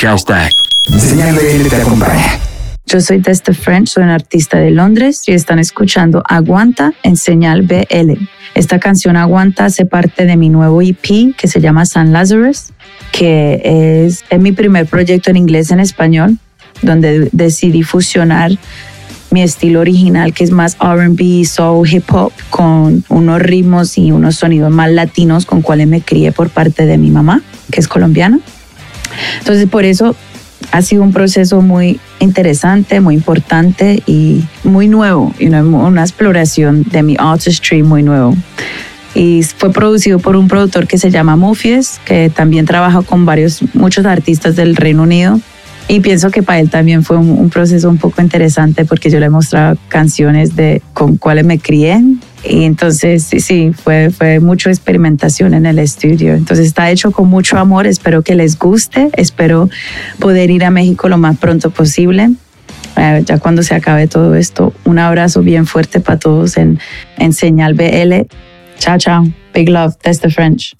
Hashtag. Señal BL te acompaña. Yo soy Testa French, soy una artista de Londres y están escuchando Aguanta en Señal BL. Esta canción Aguanta hace parte de mi nuevo EP que se llama San Lazarus, que es, es mi primer proyecto en inglés en español, donde decidí fusionar mi estilo original, que es más RB, soul, hip hop, con unos ritmos y unos sonidos más latinos con cuales me crié por parte de mi mamá, que es colombiana. Entonces, por eso ha sido un proceso muy interesante, muy importante y muy nuevo, y una exploración de mi artistry muy nuevo. Y fue producido por un productor que se llama Mufies, que también trabaja con varios, muchos artistas del Reino Unido y pienso que para él también fue un, proceso un poco interesante porque yo le he mostrado canciones de con cuáles me crié. Y entonces sí, fue, fue mucha experimentación en el estudio. Entonces está hecho con mucho amor, espero que les guste, espero poder ir a México lo más pronto posible. Eh, ya cuando se acabe todo esto, un abrazo bien fuerte para todos en, en Señal BL. Chao, chao. Big love. That's the French.